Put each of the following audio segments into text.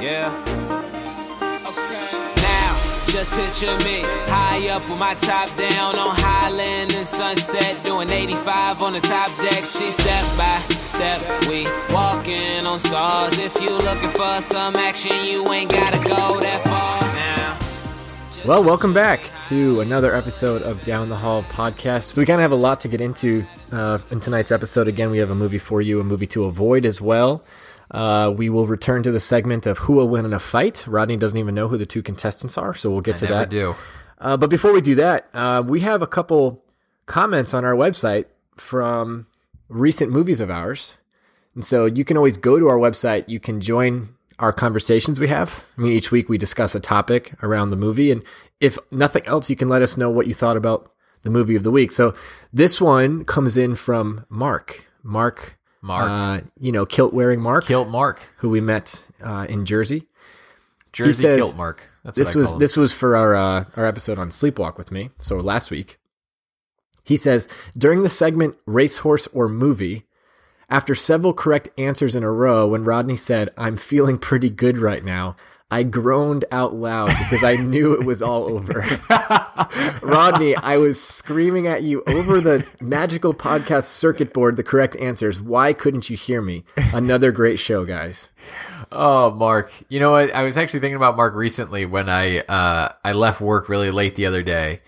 Yeah. Okay. Now, just picture me high up with my top down on Highland and Sunset, doing 85 on the top deck. See, step by step, we walking on stars. If you looking for some action, you ain't gotta go that far Well, welcome back to another episode of Down the Hall podcast. So we kind of have a lot to get into uh, in tonight's episode. Again, we have a movie for you, a movie to avoid as well. Uh, we will return to the segment of who will win in a fight. Rodney doesn't even know who the two contestants are, so we'll get to that. do. Uh, but before we do that, uh, we have a couple comments on our website from recent movies of ours. And so you can always go to our website. You can join our conversations we have. I mean, each week we discuss a topic around the movie. And if nothing else, you can let us know what you thought about the movie of the week. So this one comes in from Mark. Mark. Mark. Uh, you know, kilt wearing Mark, Kilt Mark. who we met uh, in Jersey Jersey says- Kilt Mark. That's this what I was call this was for our uh, our episode on Sleepwalk with me. So last week, he says during the segment "Racehorse or Movie," after several correct answers in a row, when Rodney said, "I'm feeling pretty good right now." I groaned out loud because I knew it was all over. Rodney, I was screaming at you over the magical podcast circuit board the correct answers. Why couldn't you hear me? Another great show, guys. Oh, Mark. You know what? I was actually thinking about Mark recently when I uh, I left work really late the other day,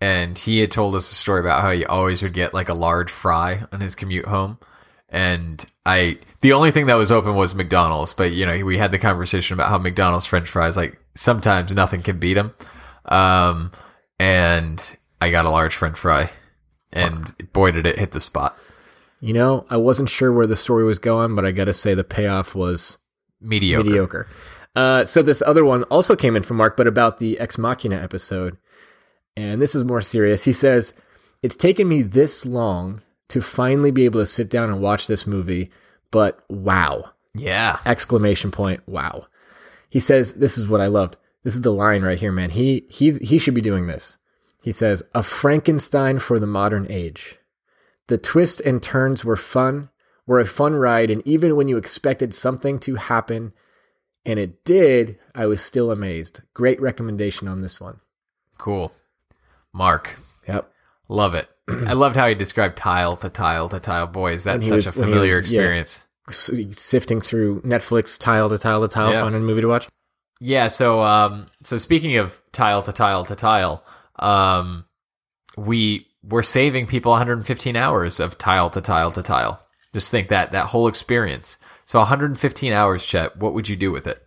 and he had told us a story about how he always would get like a large fry on his commute home. And I, the only thing that was open was McDonald's, but you know, we had the conversation about how McDonald's French fries, like sometimes nothing can beat them. Um, and I got a large French fry, and boy, did it hit the spot. You know, I wasn't sure where the story was going, but I got to say the payoff was Mediocre. mediocre. Uh, so this other one also came in from Mark, but about the Ex Machina episode, and this is more serious. He says, "It's taken me this long to finally be able to sit down and watch this movie, but wow!" Yeah. Exclamation point! Wow. He says, "This is what I loved. This is the line right here, man. He he's he should be doing this." He says, "A Frankenstein for the modern age." The twists and turns were fun, were a fun ride, and even when you expected something to happen and it did, I was still amazed. Great recommendation on this one. Cool. Mark. Yep. Love it. I loved how he described tile to tile to tile. Boy, is that such was- a familiar was- experience. S- Sifting through Netflix tile to tile to tile, Yeah. fun and movie to watch. Yeah. so, um, so speaking of tile to tile to tile, um, we we're saving people 115 hours of tile to tile to tile. Just think that that whole experience. So 115 hours, Chet. What would you do with it?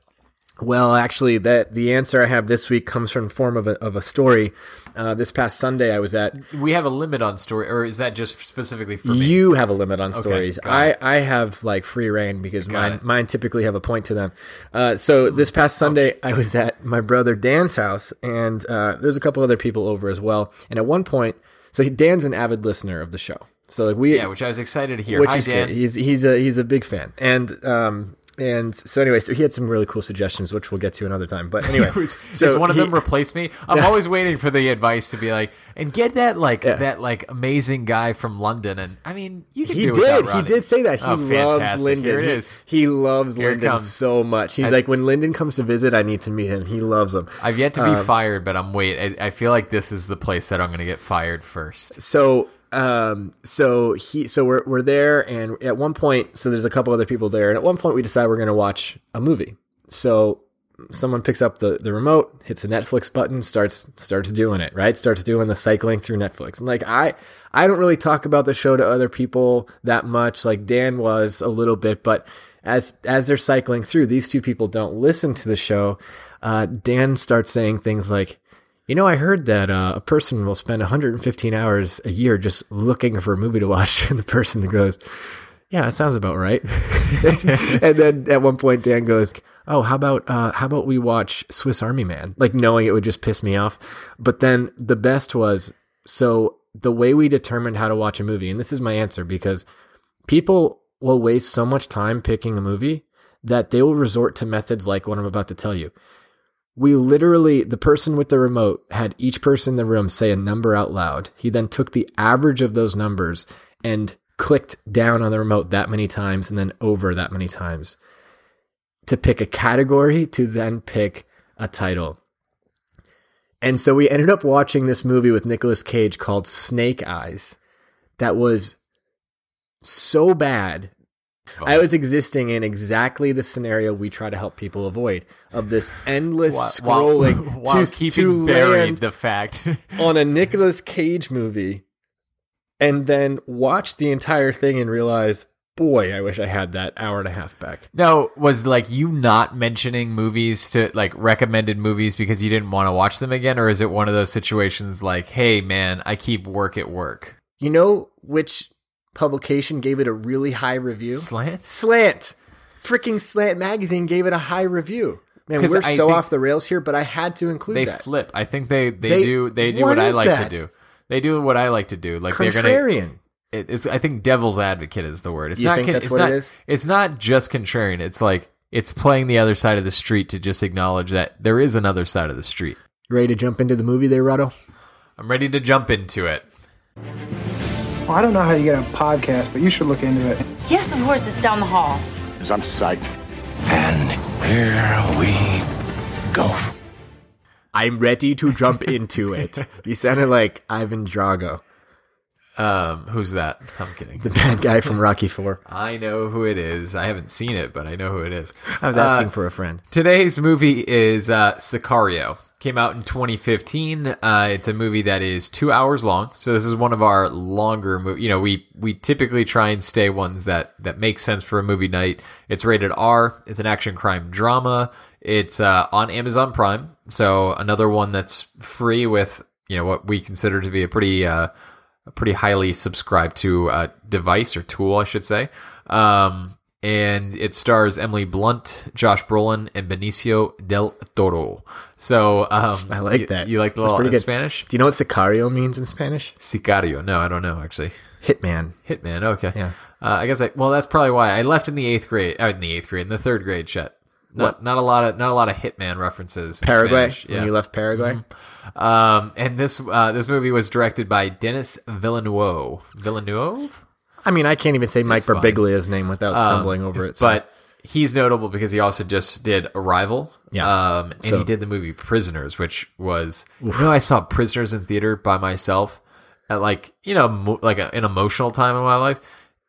Well, actually, that the answer I have this week comes from the form of a, of a story. Uh, this past Sunday, I was at. We have a limit on story, or is that just specifically for me? You have a limit on stories. I, it. I have like free reign because mine it. mine typically have a point to them. Uh, so this past Sunday, I was at my brother Dan's house, and uh, there's a couple other people over as well. And at one point, so Dan's an avid listener of the show. So like we, yeah, which I was excited to hear. which Hi, is Dan. good. He's he's a he's a big fan, and um and so anyway, so he had some really cool suggestions, which we'll get to another time. But anyway, Does so one of he- them replace me? I'm always waiting for the advice to be like, and get that like that like amazing guy from London. And I mean, you can He do did. He did say that. He Oh, loves fantastic. Lyndon. He, he loves Here Lyndon so much. He's I- like, when Lyndon comes to visit, I need to meet him. He loves him. I've yet to Um, be fired, but I'm wait. I, I feel like this is the place that I'm going to get fired first. So, um, so he, so we're we're there, and at one point, so there's a couple other people there, and at one point, we decide we're going to watch a movie. So someone picks up the the remote, hits the Netflix button, starts starts doing it, right? Starts doing the cycling through Netflix. And like I I don't really talk about the show to other people that much. Like Dan was a little bit, but as as they're cycling through, these two people don't listen to the show. Uh, Dan starts saying things like, "You know, I heard that uh, a person will spend 115 hours a year just looking for a movie to watch," and the person goes. Yeah, that sounds about right. and then at one point, Dan goes, "Oh, how about uh, how about we watch Swiss Army Man?" Like knowing it would just piss me off. But then the best was so the way we determined how to watch a movie, and this is my answer because people will waste so much time picking a movie that they will resort to methods like what I'm about to tell you. We literally, the person with the remote had each person in the room say a number out loud. He then took the average of those numbers and clicked down on the remote that many times and then over that many times to pick a category to then pick a title. And so we ended up watching this movie with Nicolas Cage called Snake Eyes that was so bad. I was existing in exactly the scenario we try to help people avoid of this endless scrolling while to, keeping to buried the fact. on a Nicolas Cage movie and then watch the entire thing and realize, boy, I wish I had that hour and a half back. no, was like you not mentioning movies to like recommended movies because you didn't want to watch them again, or is it one of those situations like, hey man, I keep work at work? You know which publication gave it a really high review? Slant? Slant. Freaking Slant magazine gave it a high review. Man, we're I so off the rails here, but I had to include They that. flip. I think they they, They- do they do what what, I is like that? to do. They do what I like to do. Like they're gonna Contrarian. it, it's I think devil's advocate is the word. It's You not think con- that's it's what it not is? it's not just contrarian. It's like it's playing the other side of the street to just acknowledge that there is another side of the street. Ready to jump into the movie there, Rado? I'm ready to jump into it. Well, I don't know how you get a podcast, but you should look into it. Yes, of course, it's down the hall. Because I'm psyched. And here we go. I'm ready to jump into it. You sounded like Ivan Drago, Um, who's that? I'm kidding. the bad guy from Rocky Four. I know who it is. I haven't seen it, but I know who it is. I was asking Uh, for a friend. Today's movie is uh, Sicario. Came out in 2015. Uh, it's a movie that is two hours long. So this is one of our longer movie. You know, we we typically try and stay ones that that make sense for a movie night. It's rated R. It's an action crime drama. It's uh, on Amazon Prime. So another one that's free with you know what we consider to be a pretty uh, a pretty highly subscribed to uh, device or tool, I should say. Um, and it stars Emily Blunt, Josh Brolin, and Benicio del Toro. So um, I like that. You like the That's little. Spanish? Do you know what sicario means in Spanish? Sicario. No, I don't know actually. Hitman. Hitman. Okay. Yeah. Uh, I guess I. Well, that's probably why I left in the eighth grade. Uh, in the eighth grade, in the third grade, Chet. Not, What? not a lot of not a lot of Hitman references. in Paraguay. Spanish. When Yeah. you left Paraguay. Um, and this uh, this movie was directed by Denis Villeneuve. Villeneuve. I mean, I can't even say Mike. Birbiglia's name without stumbling over it. so- Um, But he's notable because he also just did Arrival. Yeah. Um, and So- he did the movie Prisoners, which was you know I saw Prisoners in theater by myself at like you know mo- like a, an emotional time in my life,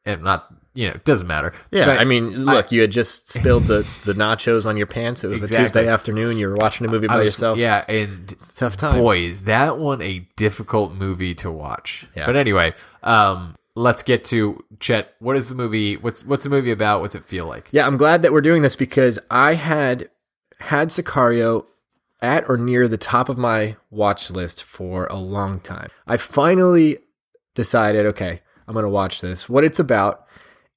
and not you know it doesn't matter. yeah, But I mean, look, you had just spilled the, the nachos on your pants. It was a Tuesday afternoon. You were watching a movie by was- yourself. Yeah, and tough time. boy, is that one a difficult movie to watch. Yeah. But anyway, um, let's get to Chet. What is the movie? What's what's the movie about? What's it feel like? Yeah, I'm glad that we're doing this because I had had Sicario at or near the top of my watch list for a long time. I finally decided, okay, I'm going to watch this. What it's about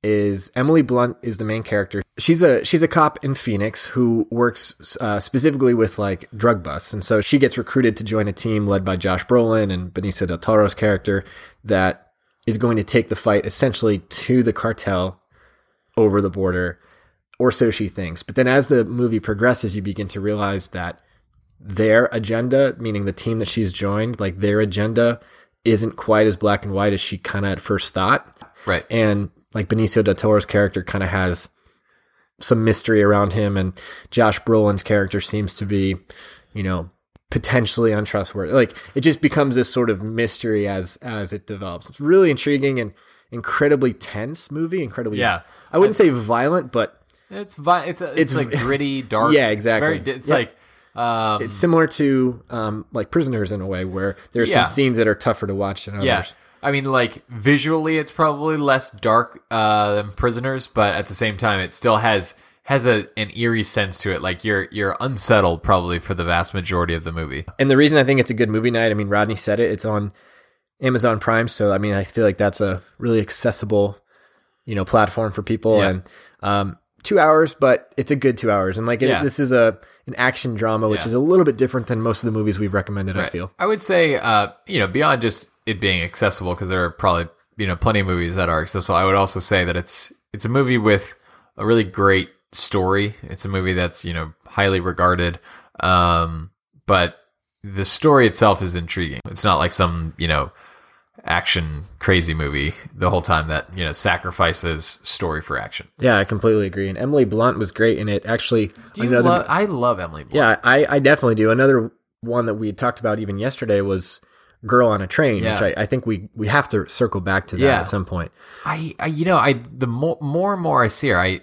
is Emily Blunt is the main character. She's a she's a cop in Phoenix who works uh, specifically with like drug busts, and so she gets recruited to join a team led by Josh Brolin and Benicio del Toro's character that is going to take the fight essentially to the cartel over the border, or so she thinks. But then as the movie progresses, you begin to realize that their agenda, meaning the team that she's joined, like their agenda isn't quite as black and white as she kind of at first thought. Right. And like Benicio del Toro's character kind of has some mystery around him, and Josh Brolin's character seems to be, you know, potentially untrustworthy. Like it just becomes this sort of mystery as as it develops. It's really intriguing and incredibly tense movie. Incredibly, Yeah. I wouldn't say violent, but It's vi- it's it's, It's like gritty, dark. Yeah, It's exactly. very- It's, Yeah. like um, it's similar to um, like Prisoners in a way, where there's Yeah. some scenes that are tougher to watch than others. yeah. I mean, like visually, it's probably less dark uh, than Prisoners, but at the same time, it still has has a an eerie sense to it. Like you're you're unsettled probably for the vast majority of the movie. And the reason I think it's a good movie night, I mean, Rodney said it, it's on Amazon Prime. So, I mean, I feel like that's a really accessible, you know, platform for people. Yeah. And um, two hours, but it's a good two hours. And like, it, Yeah. this is a an action drama, which Yeah. is a little bit different than most of the movies we've recommended, I feel. I would say, uh, you know, beyond just it being accessible, because there are probably you know plenty of movies that are accessible. I would also say that it's it's a movie with a really great story. It's a movie that's you know highly regarded, um, but the story itself is intriguing. It's not like some you know action crazy movie the whole time that you know sacrifices story for action. Yeah, I completely agree. And Emily Blunt was great in it. Actually, Do you another- love? I love Emily. Blunt. yeah, I, I definitely do. Another one that we talked about even yesterday was Girl on a Train, Yeah. which I, I think we, we have to circle back to that Yeah. at some point. I, I you know I the more more and more I see her I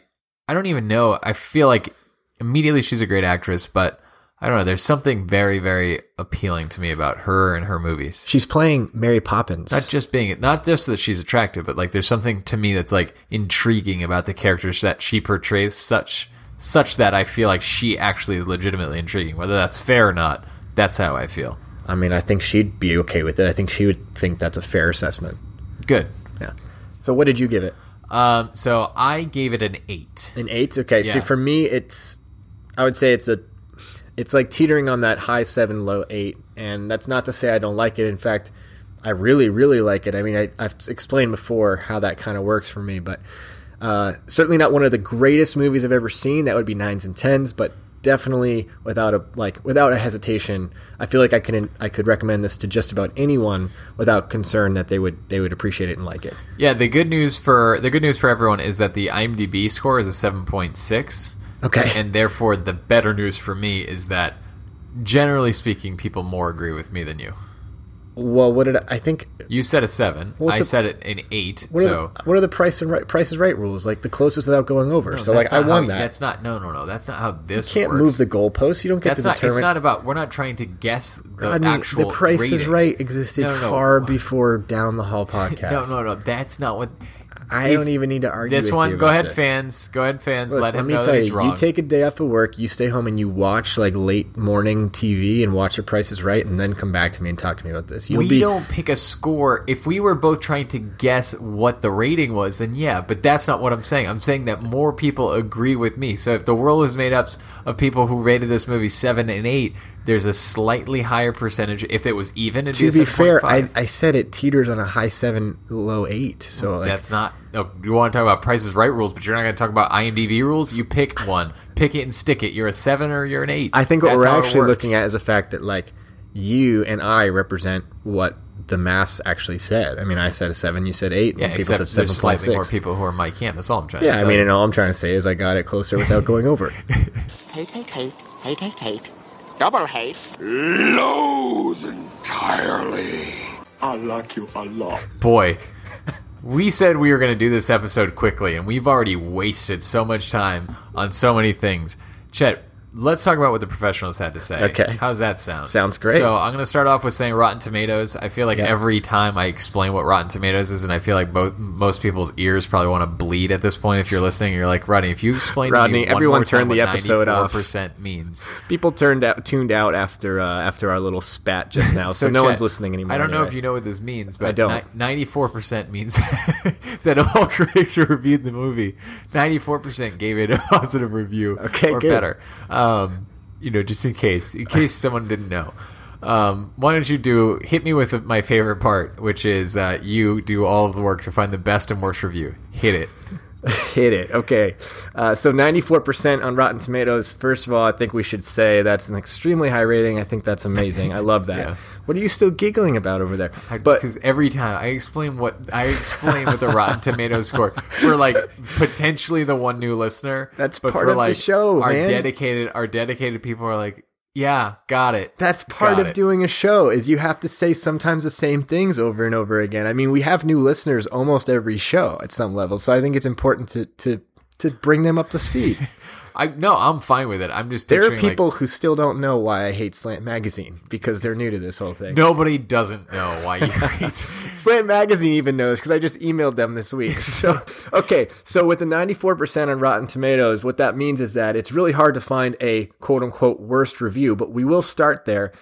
I don't even know I feel like immediately she's a great actress but I don't know there's something very very appealing to me about her and her movies She's playing Mary Poppins. not just being not just that she's attractive but like there's something to me that's like intriguing about the characters that she portrays such such that I feel like she actually is legitimately intriguing whether that's fair or not that's how I feel I mean, I think she'd be okay with it. I think she would think that's a fair assessment. good Yeah. So what did you give it? Um so I gave it an 8 An eight? Okay. Yeah. for me, it's, I would say it's a, it's like teetering on that high seven, low eight. And that's not to say I don't like it. In fact, I really, really like it. I mean, I, I've explained before how that kind of works for me, but uh, certainly not one of the greatest movies I've ever seen. That would be nines and tens, but definitely without a like without a hesitation, I feel like I can I could recommend this to just about anyone without concern that they would they would appreciate it and like it. Yeah, the good news for the good news for everyone is that the IMDb score is a seven point six. Okay. and therefore the better news for me is that generally speaking, people more agree with me than you. Well, what did I, I think? You said a seven. I said it an eight. What, so are the, what are the price and right, prices right rules? Like the closest without going over. No, so like I won how- that. That's not. No, no, no. That's not how this. You can't works. move the goalposts. You don't get That's to not. determine. It's not about. We're not trying to guess the I mean, actual. the Price is. Right existed no, no. far before Down the Hall podcast. No, no, no. That's not what. I don't even need to argue. This one. Go ahead, this. fans. Go ahead, fans. Listen, let him me know tell you, wrong. you take a day off of work, you stay home and you watch like late morning TV and watch The Price is Right, and then come back to me and talk to me about this. You'll we be don't pick a score. If we were both trying to guess what the rating was, then yeah, but that's not what I'm saying. I'm saying that more people agree with me. So if the world was made up of people who rated this movie seven and eight, there's a slightly higher percentage. If it was even, it'd to be, be fair. I, I said it teeters on a high seven, low eight. So like, that's not. No, you want to talk about Prices Right rules, but you're not going to talk about IMDb rules. You pick one, pick it and stick it. You're a seven or you're an eight. I think what That's we're actually looking at is the fact that like you and I represent what the mass actually said. I mean, I said a seven, you said eight, Yeah, people except said seven there's point slightly more people who are Mike Camp. That's all I'm trying. To say. Yeah, to I mean, you. and all I'm trying to say is I got it closer without going over. Hate, hate, hate, hate, hate, hate. Double hate. Loathe entirely. I like you a lot. boy we said we were going to do this episode quickly and we've already wasted so much time on so many things chet let's talk about what the professionals had to say Okay. how's that sound Sounds great. so i'm going to start off with saying rotten tomatoes i feel like Yeah. every time i explain what rotten tomatoes is and i feel like both most people's ears probably want to bleed at this point if you're listening you're like rodney if you explain Rodney, to me one everyone more time turn the episode off. 94% means People turned out, tuned out after uh, after our little spat just now, so, no Chet, one's listening anymore. I don't know anyway. if you know what this means, but I don't. Ninety-four percent means that all critics who reviewed the movie, ninety-four percent gave it a positive review Okay, or good. better. Um, you know, just in case, in case someone didn't know. Um, why don't you do hit me with my favorite part, which is uh, you do all of the work to find the best and worst review. Hit it. Hit it. Okay. Uh, so 94% on Rotten Tomatoes. First of all, I think we should say that's an extremely high rating. I think that's amazing. I love that. Yeah. What are you still giggling about over there? Because every time I explain what I explain with the Rotten Tomatoes score for like potentially the one new listener. That's but part for, of the show, Our man. dedicated, our dedicated people are like, yeah, got it. that's part Got of it. doing a show is you have to say sometimes the same things over and over again. I mean, we have new listeners almost every show at some level. So I think it's important to to to bring them up to speed. I no, I'm fine with it. I'm just There are picturing, like, people who still don't know why I hate Slant Magazine because they're new to this whole thing. nobody doesn't know why you hate. Slant Magazine even knows because I just emailed them this week. So, okay, so with the 94% on Rotten Tomatoes, what that means is that it's really hard to find a quote unquote worst review, but we will start there.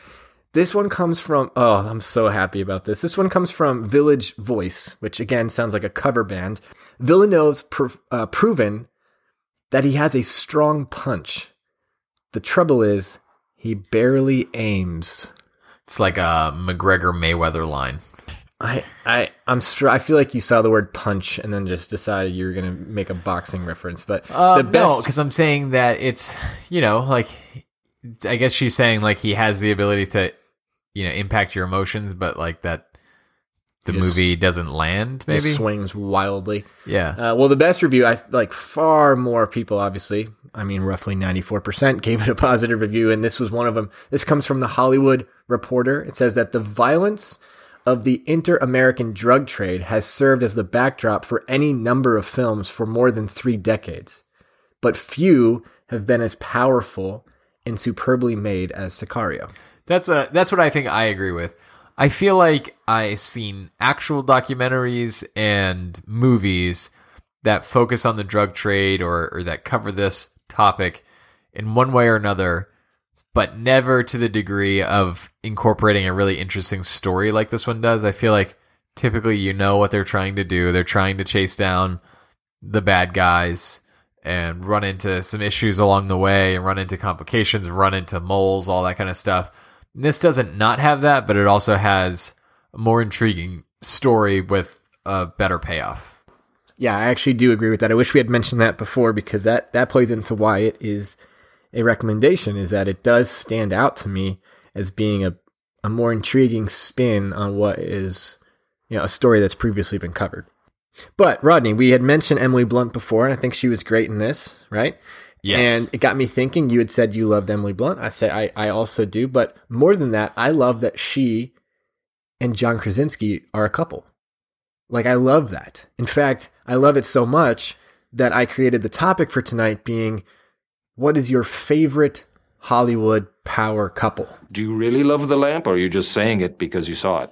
This one comes from, oh, I'm so happy about this. This one comes from Village Voice, which again sounds like a cover band. Villeneuve's pr- uh, proven that he has a strong punch. The trouble is, he barely aims. It's like a McGregor Mayweather line. I I I'm str- I feel like you saw the word punch and then just decided you were gonna make a boxing reference, but Uh, the best. No, because I'm saying that it's you know like I guess she's saying like he has the ability to you know impact your emotions, but like that the Just- movie doesn't land. It Maybe. swings wildly. Yeah. Uh, well, the best review, I like far more people, obviously. I mean, roughly 94% gave it a positive review, and this was one of them. This comes from the Hollywood Reporter. It says that the violence of the inter American drug trade has served as the backdrop for any number of films for more than three decades, but few have been as powerful and superbly made as Sicario. That's a, that's what I think I agree with. I feel like I've seen actual documentaries and movies that focus on the drug trade or, or that cover this topic in one way or another, but never to the degree of incorporating a really interesting story like this one does. I feel like typically you know what they're trying to do. They're trying to chase down the bad guys and run into some issues along the way and run into complications run into moles, all that kind of stuff. This doesn't not have that, but it also has a more intriguing story with a better payoff. Yeah, I actually do agree with that. I wish we had mentioned that before because that that plays into why it is a recommendation is that it does stand out to me as being a a more intriguing spin on what is you know a story that's previously been covered. But Rodney, we had mentioned Emily Blunt before, and I think she was great in this, right? Yes. And it got me thinking. You had said you loved Emily Blunt. I say I, I also do, but more than that, I love that she and John Krasinski are a couple. Like I love that. In fact, I love it so much that I created the topic for tonight being what is your favorite Hollywood power couple? Do you really love the lamp, or are you just saying it because you saw it?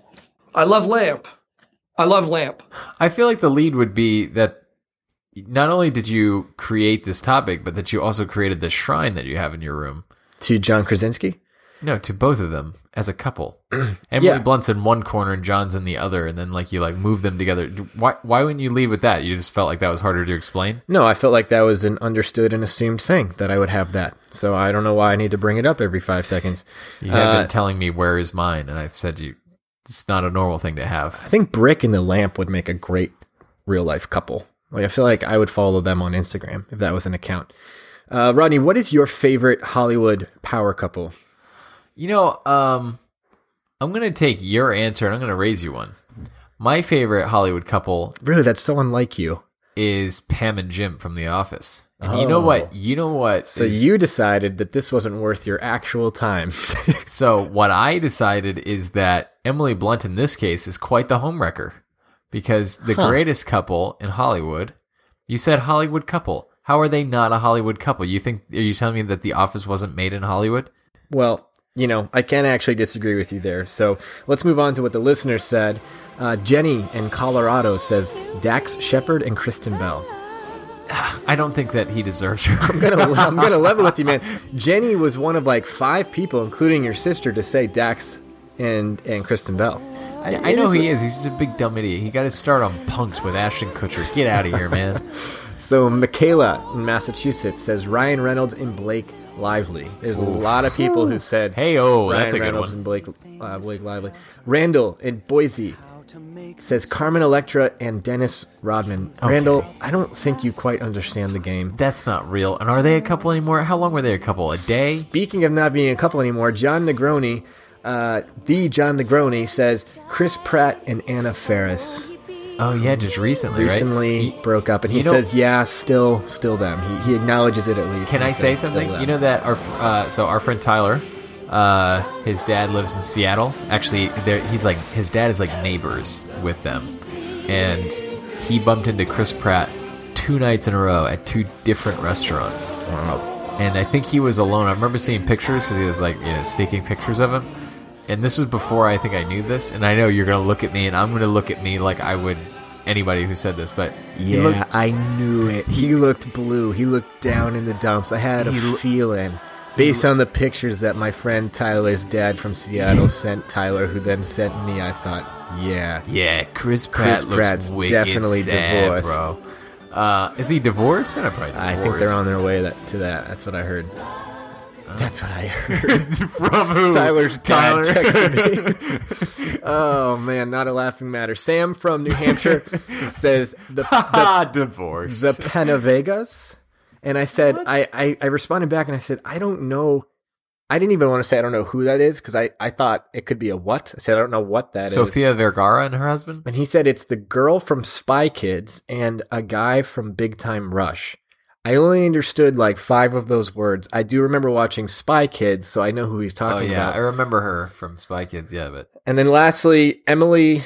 I love Lamp. I love Lamp. I feel like the lead would be that not only did you create this topic, but that you also created the shrine that you have in your room. To John Krasinski? No, to both of them as a couple. Emily Yeah. Blunt's in one corner and John's in the other, and then like you like move them together. Why why wouldn't you leave with that? You just felt like that was harder to explain. No, I felt like that was an understood and assumed thing that I would have that. So I don't know why I need to bring it up every five seconds. You have Uh, been telling me where is mine, and I've said you it's not a normal thing to have. I think Brick and the Lamp would make a great real life couple. Like I feel like I would follow them on Instagram if that was an account. Uh, Rodney, what is your favorite Hollywood power couple? You know, um, I'm gonna take your answer and I'm gonna raise you one. My favorite Hollywood couple Really, that's so unlike you. is Pam and Jim from The Office. And you know Oh. what? You know what? So is- you decided that this wasn't worth your actual time. So what I decided is that Emily Blunt in this case is quite the homewrecker because the Huh. greatest couple in Hollywood. You said Hollywood couple. How are they not a Hollywood couple? You think are you telling me that The Office wasn't made in Hollywood? well, you know, I can't actually disagree with you there. So let's move on to what the listener said. Uh, Jenny in Colorado says Dax Shepard and Kristen Bell. I don't think that he deserves her. I'm gonna I'm gonna level with you, man. Jenny was one of like five people, including your sister, to say Dax and and Kristen Bell. I, I know he is. He's just a big dumb idiot. He got his start on Punks with Ashton Kutcher. Get out of here, man. So Michaela in Massachusetts says Ryan Reynolds and Blake Lively. There's a lot of people who said Hey, oh, Ryan that's a good Reynolds one. and Blake uh, Blake Lively. Randall in Boise says Carmen Electra and Dennis Rodman. Randall, I don't think you quite understand the game. That's not real. And are they a couple anymore? How long were they a couple? A day? Speaking of not being a couple anymore, John Negroni, uh, the John Negroni says Chris Pratt and Anna Faris Oh yeah, just recently, recently right? broke up, and he you know- says, "Yeah, still, still them." He, he acknowledges it at least. Can I say says, "Still something? You know that our uh, so our friend Tyler, uh, his dad lives in Seattle. Actually, there he's like his dad is like neighbors with them, and he bumped into Chris Pratt two nights in a row at two different restaurants. And I think he was alone. I remember seeing pictures because he was like you know staking pictures of him. And this was before I think I knew this. And I know you're gonna look at me, and I'm gonna look at me like I would anybody who said this. But Yeah, looked- I knew it. He looked blue. He looked down in the dumps. I had a lo- feeling. Based on the pictures that my friend Tyler's dad from Seattle sent Tyler, who then sent me, I thought, yeah. Yeah, Chris Pratt Chris Pratt's definitely sad, divorced. bro. Uh, is he divorced? They're not I think they're on their way that, to that. That's what I heard. That's what I heard. From who? Tyler's Tyler. dad texted me. oh man, not a laughing matter. Sam from New Hampshire says the the, divorce. the Penavegas, and I said I, I I responded back and I said I don't know. I didn't even want to say I don't know who that is because I, I thought it could be a what. I said I don't know what that is. Sofia Vergara and her husband. And he said it's the girl from Spy Kids and a guy from Big Time Rush. I only understood like five of those words. I do remember watching Spy Kids, so I know who he's talking Oh yeah, about. I remember her from Spy Kids. Yeah, but And then lastly, Emily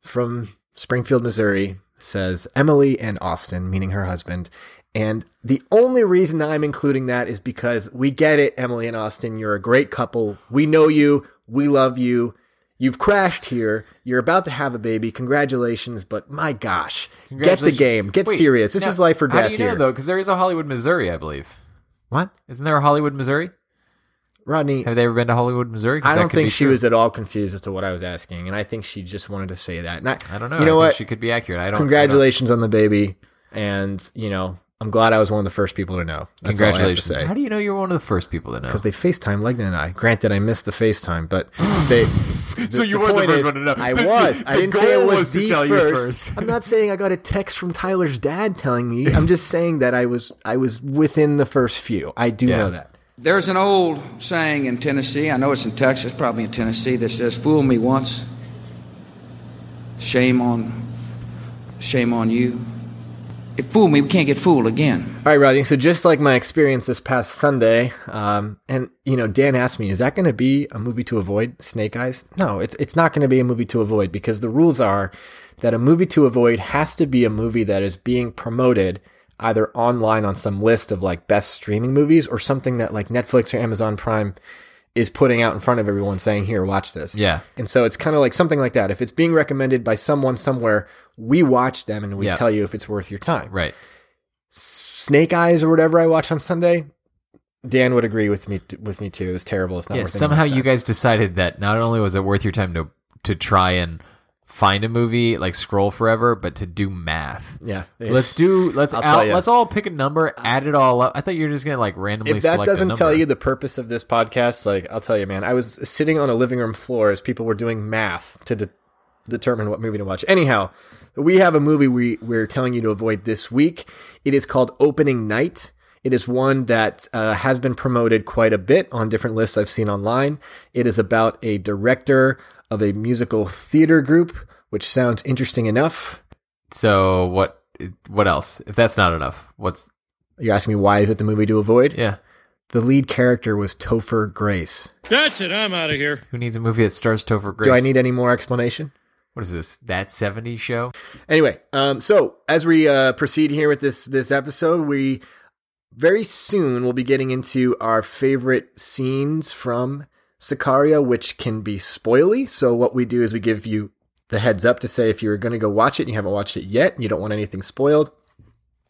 from Springfield, Missouri says Emily and Austin, meaning her husband. And the only reason I'm including that is because we get it, Emily and Austin. You're a great couple. We know you. We love you. You've crashed here. You're about to have a baby. Congratulations, but my gosh, get the game. Get Wait, serious. This now, is life or death How do you know here. though? Because there is a Hollywood, Missouri, I believe. What, Isn't there a Hollywood, Missouri? Rodney? Have they ever been to Hollywood, Missouri? I don't think she true. was at all confused as to what I was asking, and I think she just wanted to say that. And I, I don't know. You know I what? She could be accurate. I don't. Congratulations on the baby, and you know I'm glad I was one of the first people to know. That's I to Congratulations. say. How do you know you're one of the first people to know? Because they FaceTime Legna and I. Granted, I missed the FaceTime, but they. So you were the point first is, one to know. I was. I The didn't say I goal was, was to the tell you first. first. I'm not saying I got a text from Tyler's dad telling me. I'm just saying that I was. I was within the first few. I do Yeah. know that. There's an old saying in Tennessee, I know it's in Texas, probably in Tennessee, that says, Fool me once, shame on shame on you. If fool me, we can't get fooled again. All right, Rodney. So just like my experience this past Sunday, um, and you know, Dan asked me, "Is that going to be a movie to avoid?" Snake Eyes? No, it's it's not going to be a movie to avoid because the rules are that a movie to avoid has to be a movie that is being promoted either online on some list of like best streaming movies or something that like Netflix or Amazon Prime is putting out in front of everyone saying, "Here, watch this." Yeah. And so it's kind of like something like that. If it's being recommended by someone somewhere, we watch them and we Yeah. tell you if it's worth your time. right. Snake Eyes or whatever I watch on Sunday, Dan would agree with me with me too. It was terrible. It's not Yeah. Somehow you guys decided that not only was it worth your time to to try and find a movie like scroll forever, but to do math. Yeah. Let's do. Let's I'll out, let's all pick a number, add it all up. I thought you were just gonna like randomly. If that select doesn't tell you the purpose of this podcast, like I'll tell you, man, I was sitting on a living room floor as people were doing math to de- determine what movie to watch. Anyhow, we have a movie we we're telling you to avoid this week. It is called Opening Night. It is one that uh, has been promoted quite a bit on different lists I've seen online. It is about a director of a musical theater group, which sounds interesting enough. So what? What else? If that's not enough, what's? You're asking me why is it the movie to avoid? Yeah. The lead character was Topher Grace. That's it. I'm out of here. Who needs a movie that stars Topher Grace? Do I need any more explanation? What is this? That '70s show? Anyway, um, so as we uh, proceed here with this this episode, we very soon will be getting into our favorite scenes from Sicario, which can be spoily. So what we do is we give you the heads up to say if you're going to go watch it and you haven't watched it yet, and you don't want anything spoiled,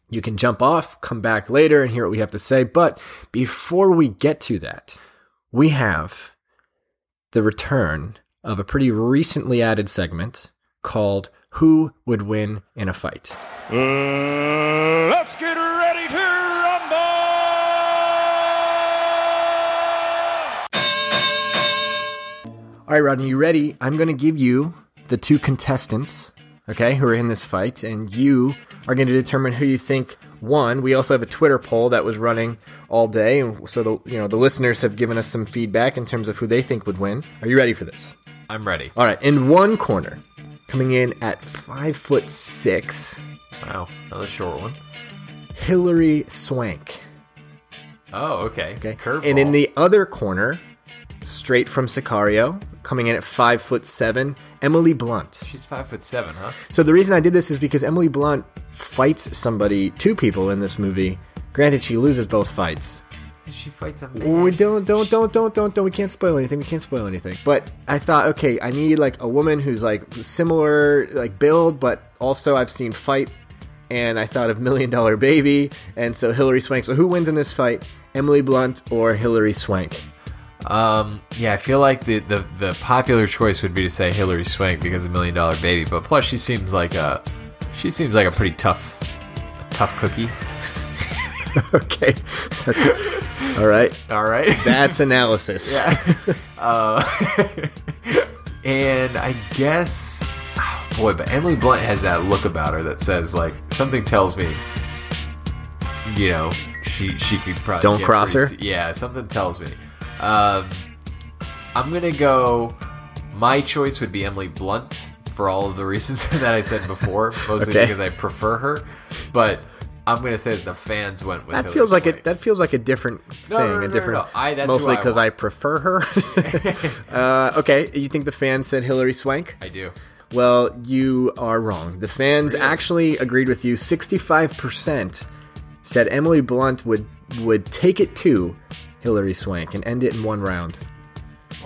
you can jump off, come back later, and hear what we have to say. But before we get to that, we have the return of a pretty recently added segment called Who Would Win in a Fight? Uh, let's get ready to rumble! All right, Rodney, you ready? I'm going to give you the two contestants, okay, who are in this fight, and you are going to determine who you think won. We also have a Twitter poll that was running all day, so the you know the listeners have given us some feedback in terms of who they think would win. Are you ready for this? I'm ready. All right, in one corner, coming in at five foot six, Wow, another short one. Hilary Swank. Oh, okay. Okay. Curveball. And in the other corner, straight from Sicario, coming in at five foot seven, Emily Blunt. she's five foot seven, huh? So the reason I did this is because Emily Blunt fights somebody, two people in this movie. Granted, she loses both fights. She fights a man. We don't, don't, don't, don't, don't, don't. We can't spoil anything. We can't spoil anything. But I thought, okay, I need like a woman who's like similar, like build, but also I've seen fight. And I thought of Million Dollar Baby, and so Hilary Swank. So who wins in this fight, Emily Blunt or Hilary Swank? Um, yeah, I feel like the, the the popular choice would be to say Hilary Swank because of Million Dollar Baby, but plus she seems like a she seems like a pretty tough tough cookie. okay, that's all right. All right, That's analysis. yeah. uh, and I guess, oh, boy, but Emily Blunt has that look about her that says like something tells me, you know, she she could probably Don't cross her? Yeah, something tells me. Um, I'm gonna go. My choice would be Emily Blunt for all of the reasons that I said before, mostly Okay. because I prefer her. But I'm gonna say that the fans went with That Hilary feels like Swank. a that feels like a different thing, no, no, a no, no, different. no. I- that's mostly because want. I prefer her. uh, okay, you think the fans said Hilary Swank? I do. Well, you are wrong. The fans actually agreed with you. Sixty-five percent said Emily Blunt would would take it to Hilary Swank and end it in one round.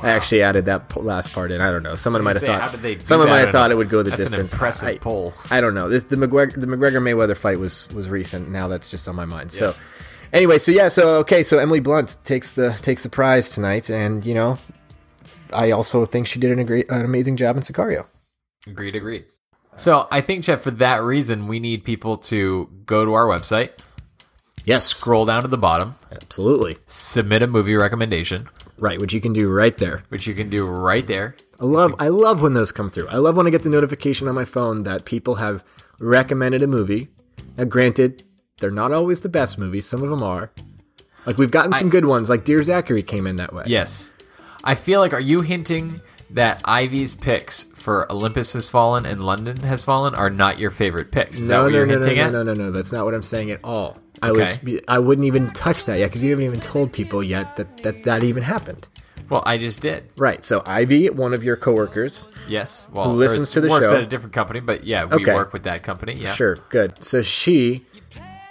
I actually added that last part in. I don't know. Someone might have thought. how did they do someone might have thought it would go the that's an distance. impressive I, poll. I don't know. This the McGregor the McGregor Mayweather fight was was recent. Now that's just on my mind. So anyway, so yeah, so okay, so Emily Blunt takes the takes the prize tonight, and you know, I also think she did an, agree, an amazing job in Sicario. Agreed, agreed. So I think, Jeff, for that reason, we need people to go to our website, Yes, scroll down to the bottom, absolutely submit a movie recommendation, right. Which you can do right there. which you can do right there. I love I love when those come through. I love when I get the notification on my phone that people have recommended a movie. Now, granted, they're not always the best movies. Some of them are. Like we've gotten some good ones. Like Dear Zachary came in that way. Yes. I feel like, are you hinting that Ivy's picks for Olympus Has Fallen and London Has Fallen are not your favorite picks? Is that No, what no, you're no, no, hinting no, at? no, no, no. That's not what I'm saying at all. I Okay. was I wouldn't even touch that yet because we haven't even told people yet that, that that even happened. Well, I just did. Right. So Ivy, one of your coworkers, Yes. Well, Who listens to the works show. at a different company, but yeah, we Okay. work with that company. Yeah. sure, good. So she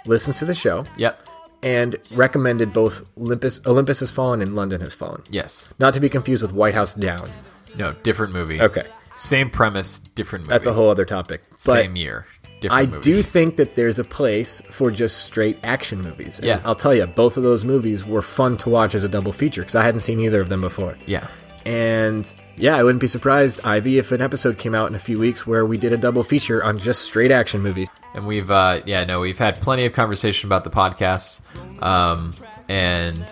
listens to the show Yep. and recommended both Olympus Olympus Has Fallen and London Has Fallen. Yes. Not to be confused with White House Down. No, different movie. Okay. Same premise, different movie. That's a whole other topic. But Same year. Different I movie. do think that there's a place for just straight action movies. And Yeah. I'll tell you, both of those movies were fun to watch as a double feature because I hadn't seen either of them before. Yeah. And yeah, I wouldn't be surprised, Ivy, if an episode came out in a few weeks where we did a double feature on just straight action movies. And we've, uh, yeah, no, we've had plenty of conversation about the podcast. Um, and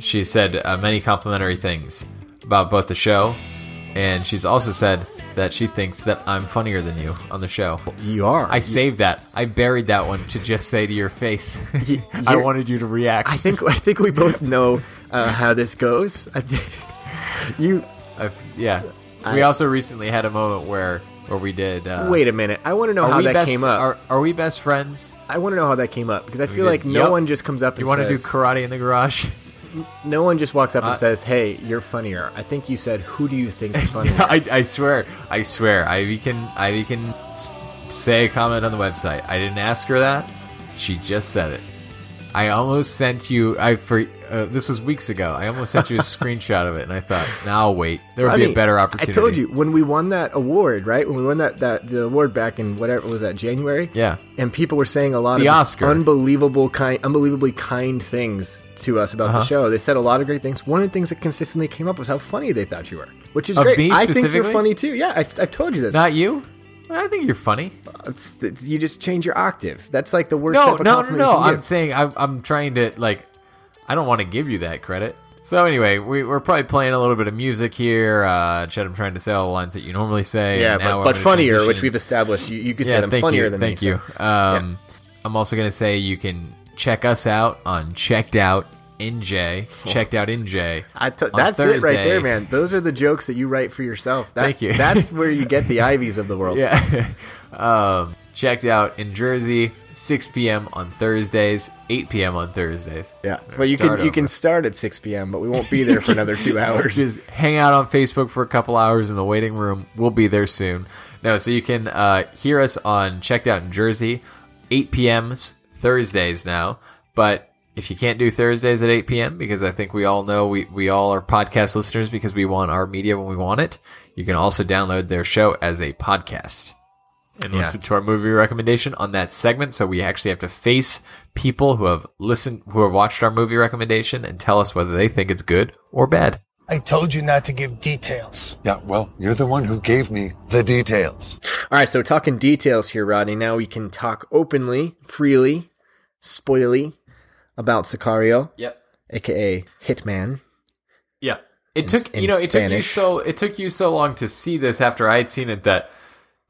she said uh, many complimentary things about both the show. And she's also said that she thinks that I'm funnier than you on the show. You are. I saved that. I buried that one to just say to your face. I wanted you to react. I think I think we both know uh, how this goes. I think you I've- yeah. I- we also recently had a moment where where we did. Uh, wait a minute. I want to know how that best, came up. Are, are we best friends? I want to know how that came up because I feel did- like no Yup. one just comes up and You want to do karate in the garage? No one just walks up Uh, and says, "Hey, you're funnier." I think you said, "Who do you think is funnier?" I, I swear, I swear, Ivy can Ivy can say a comment on the website. I didn't ask her that; she just said it. I almost sent you. I for uh, this was weeks ago. I almost sent you a screenshot of it, and I thought, now I'll wait. There would be a better opportunity. I told you when we won that award, right? When we won that, that the award back in whatever was that January? Yeah. And people were saying a lot The of Oscar. unbelievable kind, unbelievably kind things to us about Uh-huh. the show. They said a lot of great things. One of the things that consistently came up was how funny they thought you were, which is Of great. I think you're funny too. Yeah, I've, I've told you this. Not you. I think you're funny. It's, it's- you just change your octave. That's like the worst. No, no, no, no. I'm saying I'm, I'm trying to like. I don't want to give you that credit. So anyway, we, we're probably playing a little bit of music here. Uh, Chad, I'm trying to say all the lines that you normally say. Yeah, and now but, but funnier, transition which we've established. You, you could say them thank funnier you, than thank me. you. so- Um, I'm also going to say you can check us out on Checked Out NJ. Checked Out NJ. I t- that's it right there, man. Those are the jokes that you write for yourself. That, Thank you. that's where you get the Ivies of the world. Yeah. um, checked out in Jersey, 6 p.m. on Thursdays, 8 p.m. on Thursdays. Yeah, Or but you can you can start at 6 p.m., but we won't be there for another two hours. Just hang out on Facebook for a couple hours in the waiting room. We'll be there soon. No, so you can uh, hear us on Checked Out in Jersey, 8 p.m. Thursdays now. But if you can't do Thursdays at 8 p.m., because I think we all know we, we all are podcast listeners because we want our media when we want it, you can also download their show as a podcast and Yeah. listen to our movie recommendation on that segment. So we actually have to face people who have listened, who have watched our movie recommendation and tell us whether they think it's good or bad. I told you not to give details. Yeah, well, you're the one who gave me the details. All right, so talking details here, Rodney. Now we can talk openly, freely, spoily about Sicario. Yep. aka Hitman. Yeah. It In- took in you know it took you so it took you so long to see this after I had seen it that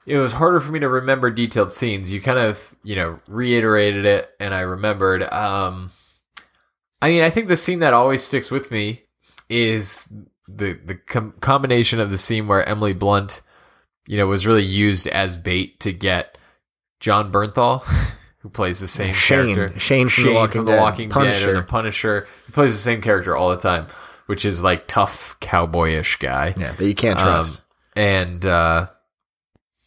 it was harder for me to remember detailed scenes. You kind of you know reiterated it, and I remembered. Um, I mean, I think the scene that always sticks with me is the the com- combination of the scene where Emily Blunt, you know, was really used as bait to get Jon Bernthal, who plays the same Shane. character, Shane from The Walking Dead. Walking Dead, or the Punisher. He plays the same character all the time, which is like tough cowboyish guy. Yeah, that you can't trust. Um, and uh,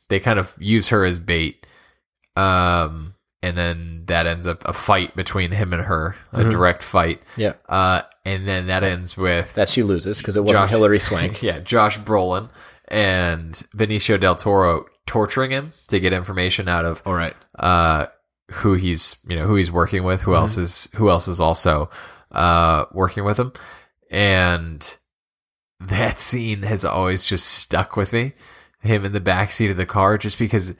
they kind of use her as bait. Um, and then that ends up a fight between him and her, a Mhm. direct fight. Yeah. Uh, and then that ends with that she loses because it wasn't Hilary Swank. yeah, Josh Brolin and Benicio del Toro torturing him to get information out of All right. uh, who he's you know who he's working with, who else is who else is also uh, working with him, and that scene has always just stuck with me. Him in the backseat of the car, just because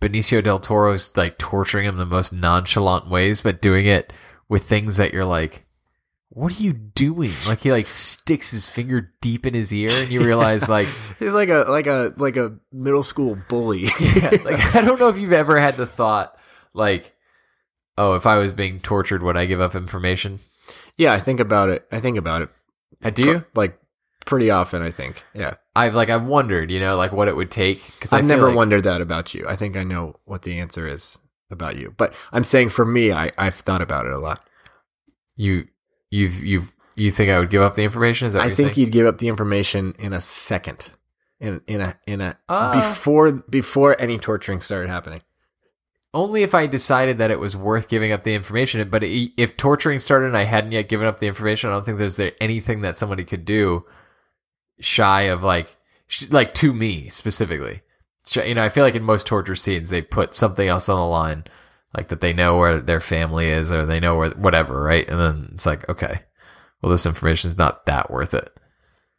Benicio del Toro's like torturing him the most nonchalant ways, but doing it with things that you're like, what are you doing? Like he like sticks his finger deep in his ear, and you realize like He's like a like a like a middle school bully. yeah, like I don't know if you've ever had the thought like, oh, if I was being tortured, would I give up information? yeah, I think about it. I think about it. I do you? Like pretty often. I think. Yeah, I've like I've wondered, you know, like what it would take because I've never wondered that about you. I think I know what the answer is about you. But I'm saying for me, I I've thought about it a lot. you you've you've you think I would give up the information? Is that I think saying? you'd give up the information in a second. In in a in a Uh. before before any torturing started happening. only if I decided that it was worth giving up the information. But i- if torturing started and I hadn't yet given up the information, I don't think there's there anything that somebody could do shy of like sh- like to me specifically. You know, I feel like in most torture scenes they put something else on the line, like that they know where their family is or they know where whatever, right? And then it's like, okay, well, this information is not that worth it.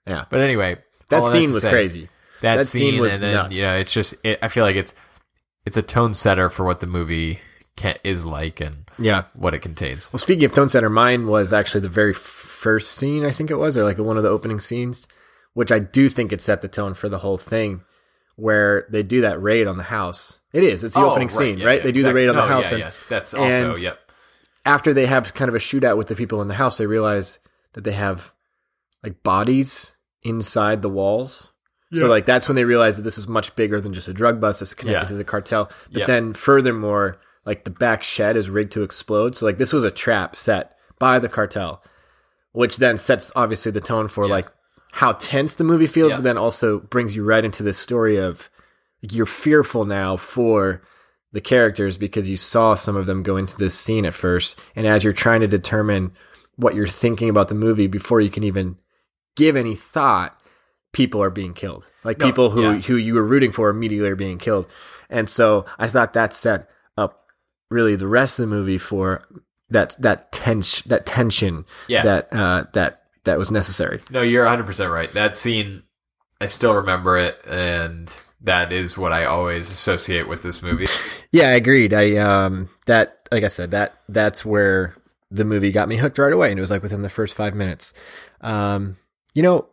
Yeah. But anyway, That scene was say, crazy. That, That scene, scene was and then, nuts. Know, it's just it, I feel like it's it's a tone setter for what the movie can, is like and Yeah. what it contains. Well, speaking of tone setter, mine was actually the very first scene, I think it was, or like one of the opening scenes, which I do think it set the tone for the whole thing, where they do that raid on the house. It is. It's the Oh, opening right, scene, yeah, right? yeah, they do exactly. the raid on No, the house, yeah, and yeah. That's also and yep. After they have kind of a shootout with the people in the house, they realize that they have like bodies inside the walls. So like that's when they realize that this is much bigger than just a drug bust. It's connected Yeah. to the cartel. But Yeah. then furthermore, like the back shed is rigged to explode. So like this was a trap set by the cartel, which then sets obviously the tone for like how tense the movie feels, Yeah. but then also brings you right into this story of like, you're fearful now for the characters because you saw some of them go into this scene at first. And as you're trying to determine what you're thinking about the movie before you can even give any thought, people are being killed. Like No, people who, yeah. who you were rooting for immediately are being killed. And so I thought that set up really the rest of the movie for that that tension that tension Yeah. that uh that that was necessary. No, you're 100 percent right. That scene, I still remember it, and that is what I always associate with this movie. Yeah, I agreed. I um that like I said that that's where the movie got me hooked right away, and it was like within the first five minutes. Um, you know,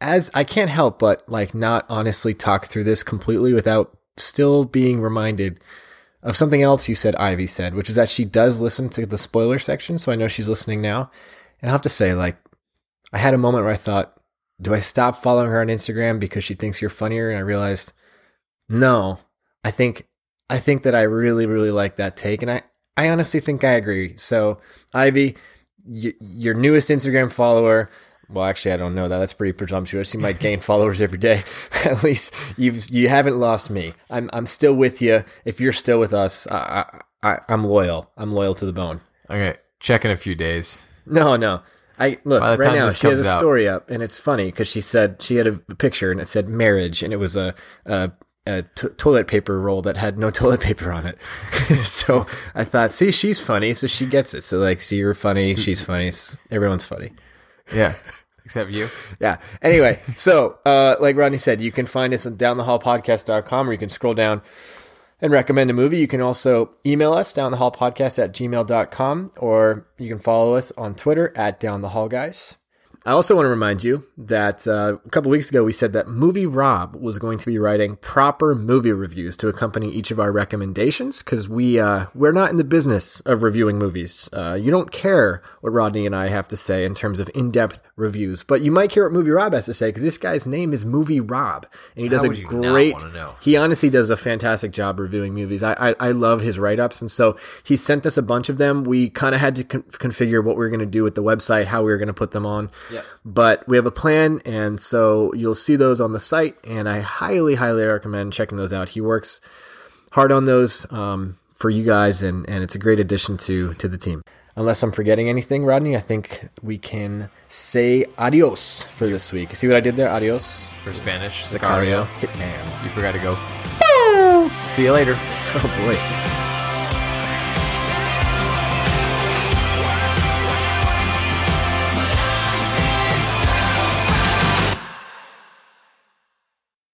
as I can't help but like not honestly talk through this completely without still being reminded of something else you said. Ivy said, which is that she does listen to the spoiler section, so I know she's listening now. And I have to say, like, I had a moment where I thought, do I stop following her on Instagram because she thinks you're funnier? And I realized, no, I think I think that I really, really like that take, and I, I honestly think I agree. So, Ivy, y- your newest Instagram follower. Well, actually, I don't know that. That's pretty presumptuous. You might gain followers every day. At least you've you haven't lost me. I'm I'm still with you. If you're still with us, I, I, I I'm loyal. I'm loyal to the bone. Okay, check in a few days. No, no. I look right now. She has a out- story up, and it's funny because she said she had a picture and it said marriage, and it was a a, a t- toilet paper roll that had no toilet paper on it. so I thought, see, she's funny, so she gets it. So like, see, you're funny, she's funny, everyone's funny. Yeah, except you. Yeah. Anyway, so uh, like Rodney said, you can find us at downthehallpodcast.com or you can scroll down and recommend a movie. You can also email us downthehallpodcast at gmail.com or you can follow us on Twitter at downthehallguys. I also want to remind you that uh, a couple weeks ago we said that Movie Rob was going to be writing proper movie reviews to accompany each of our recommendations because we uh, we're not in the business of reviewing movies. Uh, you don't care what Rodney and I have to say in terms of in depth reviews, but you might care what Movie Rob has to say because this guy's name is Movie Rob and he does How a would you not great. He honestly does a fantastic job reviewing movies. I I, I love his write ups, and so he sent us a bunch of them. We kind of had to con- configure what we were going to do with the website, how we were going to put them on. Yeah. But we have a plan, and so you'll see those on the site, and I highly, highly recommend checking those out. He works hard on those um, for you guys, and, and it's a great addition to to the team. Unless I'm forgetting anything, Rodney, I think we can say adios for this week. See what I did there? Adios. For Spanish, Sicario. Sicario. Hitman. You forgot to go. See you later. Oh boy.